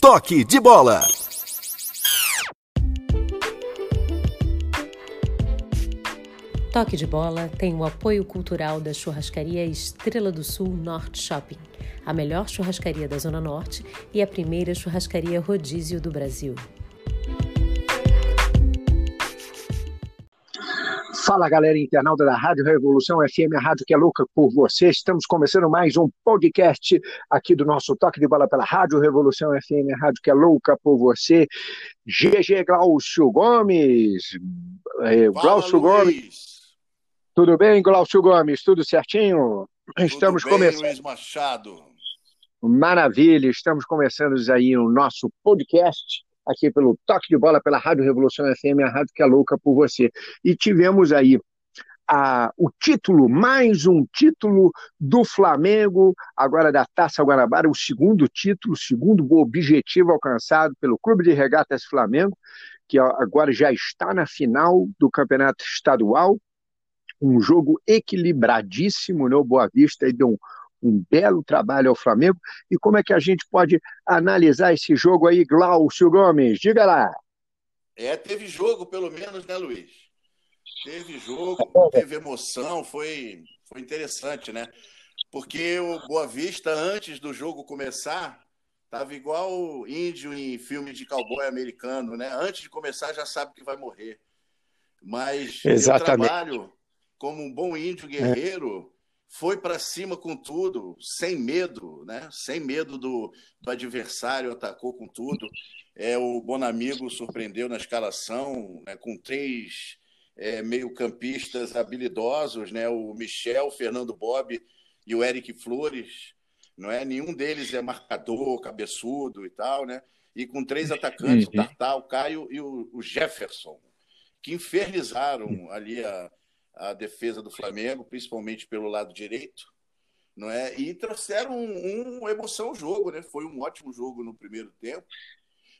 Toque de bola. Toque de Bola tem o apoio cultural da churrascaria Estrela do Sul Norte Shopping, a melhor churrascaria da Zona Norte e a primeira churrascaria rodízio do Brasil. Fala galera internauta da Rádio Revolução FM, a rádio que é louca por você. Estamos começando mais um podcast aqui do nosso Toque de Bola pela Rádio Revolução FM, a rádio que é louca por você. GG Glaucio Gomes. É, Glaucio Gomes. Tudo bem, Glaucio Gomes? Tudo certinho? Tudo Estamos bem, começando. Luiz Machado. Maravilha, estamos começando aí o nosso podcast aqui pelo Toque de Bola pela Rádio Revolução FM, a rádio que é louca por você. E tivemos aí a, o título, mais um título do Flamengo, agora da Taça Guanabara, o segundo título, o segundo objetivo alcançado pelo Clube de Regatas Flamengo, que agora já está na final do Campeonato Estadual. Um jogo equilibradíssimo, né? O Boa Vista aí deu um, um belo trabalho ao Flamengo. E como é que a gente pode analisar esse jogo aí, Glaucio Gomes? Diga lá. É, teve jogo pelo menos, né, Luiz? Teve jogo, teve emoção, foi, foi interessante, né? Porque o Boa Vista, antes do jogo começar, tava igual índio em filme de cowboy americano, né? Antes de começar já sabe que vai morrer. Mas Exatamente. o trabalho, como um bom índio guerreiro, foi para cima com tudo, sem medo, né? Sem medo do, do adversário, atacou com tudo. É, o Bonamigo surpreendeu na escalação, né, com três é, meio-campistas habilidosos, né? O Michel, o Fernando Bob e o Eric Flores. Não é? Nenhum deles é marcador, cabeçudo e tal, né? E com três atacantes, Uhum. o Tartar, o Caio e o, o Jefferson, que infernizaram ali a, a defesa do Flamengo, principalmente pelo lado direito, não é? E trouxeram um, um emoção ao jogo, né? Foi um ótimo jogo no primeiro tempo.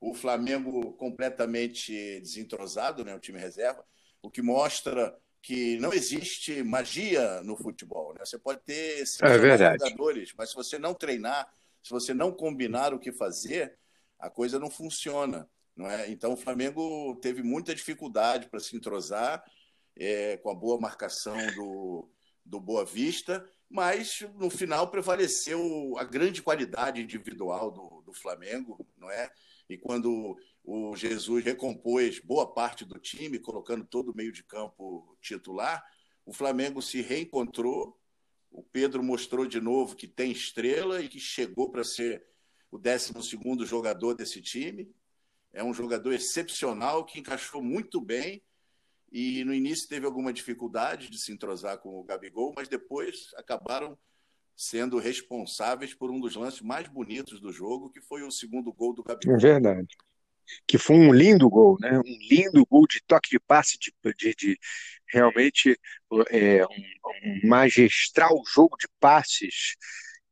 O Flamengo completamente desentrosado, né? O time reserva, o que mostra que não existe magia no futebol, né? Você pode ter verdade. jogadores, mas se você não treinar, se você não combinar o que fazer, a coisa não funciona, não é? Então o Flamengo teve muita dificuldade para se entrosar é, com a boa marcação do, do Boa Vista, mas no final prevaleceu a grande qualidade individual do, do Flamengo, não é? E quando o Jesus recompôs boa parte do time, colocando todo o meio de campo titular, o Flamengo se reencontrou. O Pedro mostrou de novo que tem estrela e que chegou para ser o 12 jogador desse time. É um jogador excepcional que encaixou muito bem e no início teve alguma dificuldade de se entrosar com o Gabigol, mas depois acabaram sendo responsáveis por um dos lances mais bonitos do jogo, que foi o segundo gol do Gabigol. É verdade. Que foi um lindo gol, né? Um lindo gol de toque de passe, de, de, de realmente é, um, um magistral jogo de passes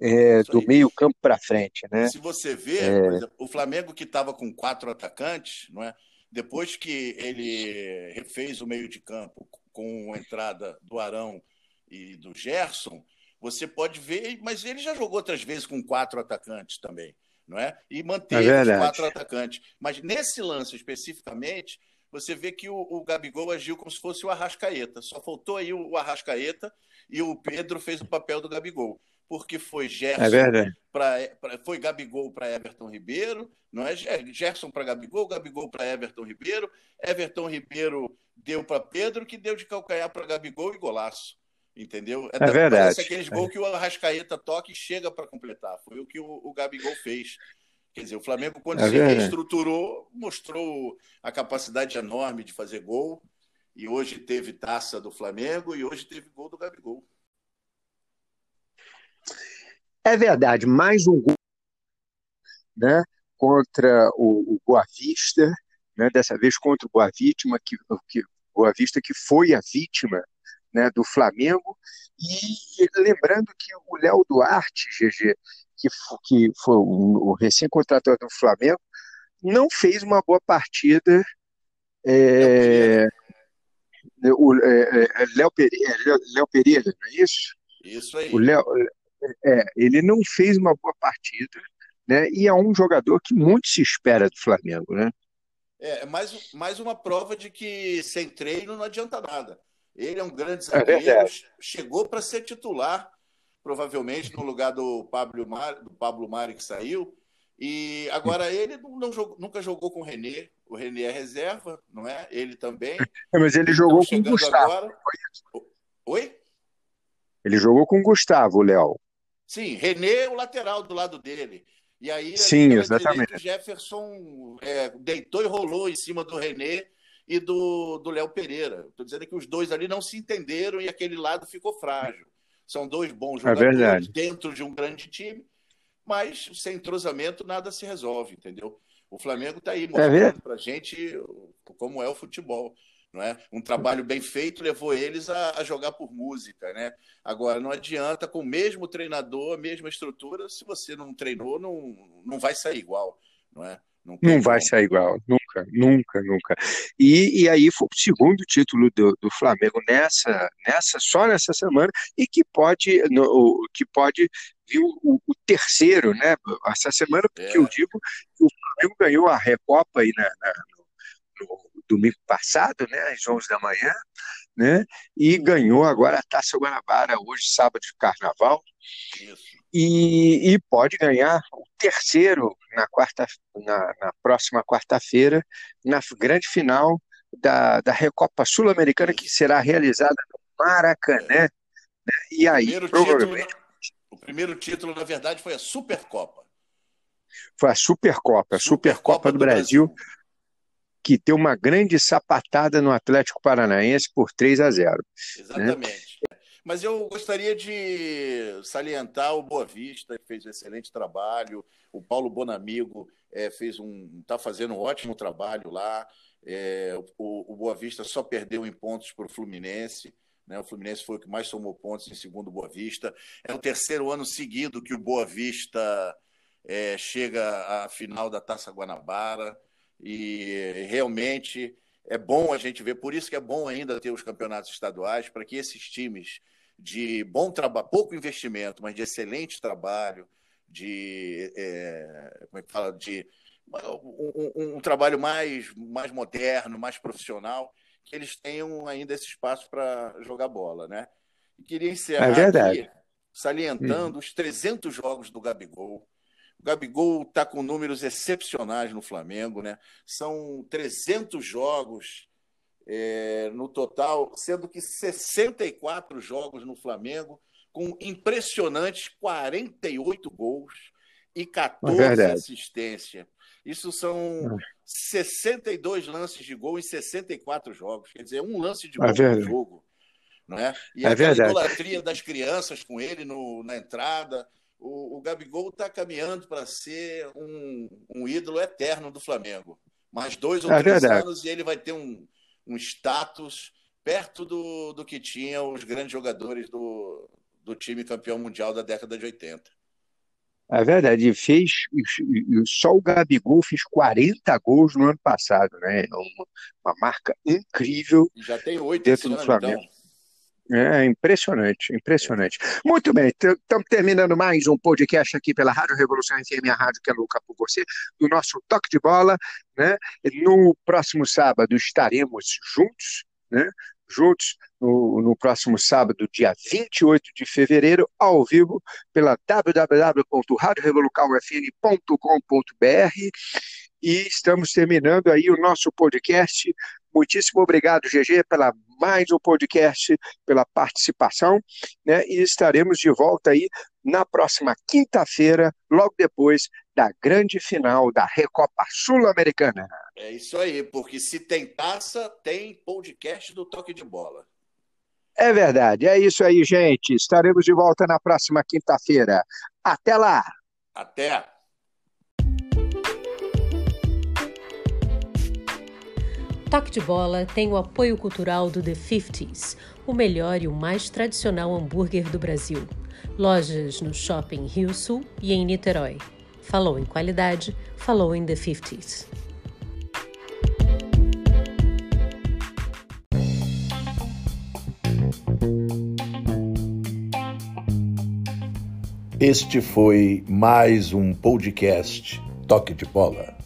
é, do meio campo para frente, né? Se você vê, É. exemplo, o Flamengo que estava com quatro atacantes, não é? Depois que ele refez o meio de campo com a entrada do Arão e do Gerson, você pode ver, mas ele já jogou outras vezes com quatro atacantes também, não é? E manteve É os quatro atacantes. Mas nesse lance especificamente, você vê que o, o Gabigol agiu como se fosse o Arrascaeta. Só faltou aí o, o Arrascaeta e o Pedro fez o papel do Gabigol. Porque foi Gerson É verdade. pra, pra- foi Gabigol para Everton Ribeiro, não é Ge- Gerson para Gabigol, Gabigol para Everton Ribeiro, Everton Ribeiro deu para Pedro, que deu de calcanhar para Gabigol e golaço. Entendeu? É verdade. Parece aqueles gols que o Arrascaeta toca e chega para completar. Foi o que o, o Gabigol fez. Quer dizer, o Flamengo, quando É se reestruturou, mostrou a capacidade enorme de fazer gol. E hoje teve taça do Flamengo e hoje teve gol do Gabigol. É verdade, mais um gol, né, contra o, o Boa Vista, né, dessa vez contra o Boa Vítima, que, que Boa Vista que foi a vítima, né, do Flamengo, e lembrando que o Léo Duarte, GG, que, que foi o, o recém-contratado do Flamengo, não fez uma boa partida. É, o é, é, Léo Pereira, Léo Pereira, não é isso? Isso aí. O Léo, é, ele não fez uma boa partida, né? E é um jogador que muito se espera do Flamengo, né? É, mais, mais uma prova de que sem treino não adianta nada. Ele é um grande é zagueiro, é chegou para ser titular, provavelmente no lugar do Pablo Mari, do Pablo Mari que saiu. E agora ele não jogou, nunca jogou com o René. O René é reserva, não é? Ele também. É, mas ele jogou com o Gustavo. Agora... Oi? Ele jogou com o Gustavo, Léo. Sim, René, o lateral do lado dele. E aí, Sim, exatamente. o Jefferson é, deitou e rolou em cima do René e do Léo Pereira. Estou dizendo que os dois ali não se entenderam e aquele lado ficou frágil. São dois bons é jogadores é dentro de um grande time, mas sem entrosamento nada se resolve, entendeu? O Flamengo está aí é mostrando é para a gente como é o futebol. Não é? Um trabalho bem feito levou eles a, a, jogar por música. Né? Agora, não adianta, com o mesmo treinador, a mesma estrutura, se você não treinou, não, não vai sair igual. Não, é? não, não vai sair igual, nunca, nunca, nunca. E, e aí foi o segundo título do, do Flamengo nessa, nessa, só nessa semana, e que pode, no, que pode vir o, o, terceiro, né? Essa semana, porque é. eu digo que o Flamengo ganhou a Recopa aí na, na domingo passado, né, às 11 da manhã, né, e ganhou agora a Taça Guanabara, hoje, sábado de carnaval. E, e, pode ganhar o terceiro na, quarta, na, na próxima quarta-feira, na grande final da, da Recopa Sul-Americana, que será realizada no Maracanã. Né? E aí, primeiro provavelmente. Título, o primeiro título, na verdade, foi a Supercopa. Foi a Supercopa, a Supercopa, Supercopa do, do Brasil, Brasil que deu uma grande sapatada no Atlético Paranaense por 3 a 0. Né? Exatamente. Né? Mas eu gostaria de salientar o Boa Vista, que fez um excelente trabalho. O Paulo Bonamigo é, fez um, está fazendo um ótimo trabalho lá. É, o, o Boa Vista só perdeu em pontos para o Fluminense. Né? O Fluminense foi o que mais somou pontos em segundo Boa Vista. É o terceiro ano seguido que o Boa Vista é, chega à final da Taça Guanabara e realmente é bom a gente ver, por isso que é bom ainda ter os campeonatos estaduais, para que esses times de bom trabalho, pouco investimento, mas de excelente trabalho, de é, como é que fala, de um, um, um, trabalho mais, mais moderno, mais profissional, que eles tenham ainda esse espaço para jogar bola, né? E queria encerrar é aqui salientando hum. os 300 jogos do Gabigol, o Gabigol está com números excepcionais no Flamengo, né? São 300 jogos é, no total, sendo que 64 jogos no Flamengo, com impressionantes 48 gols e 14 é assistências. Isso são 62 lances de gol em 64 jogos. Quer dizer, um lance de é gol é por jogo. Não é? E é a idolatria das crianças com ele no, na entrada o, o Gabigol está caminhando para ser um, um, ídolo eterno do Flamengo. Mais dois ou é três verdade. anos e ele vai ter um, um status perto do, do que tinham os grandes jogadores do, do time campeão mundial da década de 80. É verdade, fez só o Gabigol fez 40 gols no ano passado, né? Uma, uma marca incrível. E já tem oito dentro do Flamengo. Então. É impressionante, impressionante. Muito bem, estamos terminando mais um podcast aqui pela Rádio Revolução FM, a rádio que é louca por você, do nosso toque de bola. Né? No próximo sábado estaremos juntos, né? juntos no, no, próximo sábado, dia 28 de fevereiro, ao vivo, pela www.radiorevolucalfm.com.br e estamos terminando aí o nosso podcast. Muitíssimo obrigado, GG, pela mais um podcast, pela participação, né? E estaremos de volta aí na próxima quinta-feira, logo depois da grande final da Recopa Sul-Americana. É isso aí, porque se tem taça, tem podcast do Toque de Bola. É verdade, é isso aí, gente. Estaremos de volta na próxima quinta-feira. Até lá! Até! Toque de Bola tem o apoio cultural do The 50s, o melhor e o mais tradicional hambúrguer do Brasil. Lojas no Shopping Rio Sul e em Niterói. Falou em qualidade, falou em The 50s. Este foi mais um podcast Toque de Bola.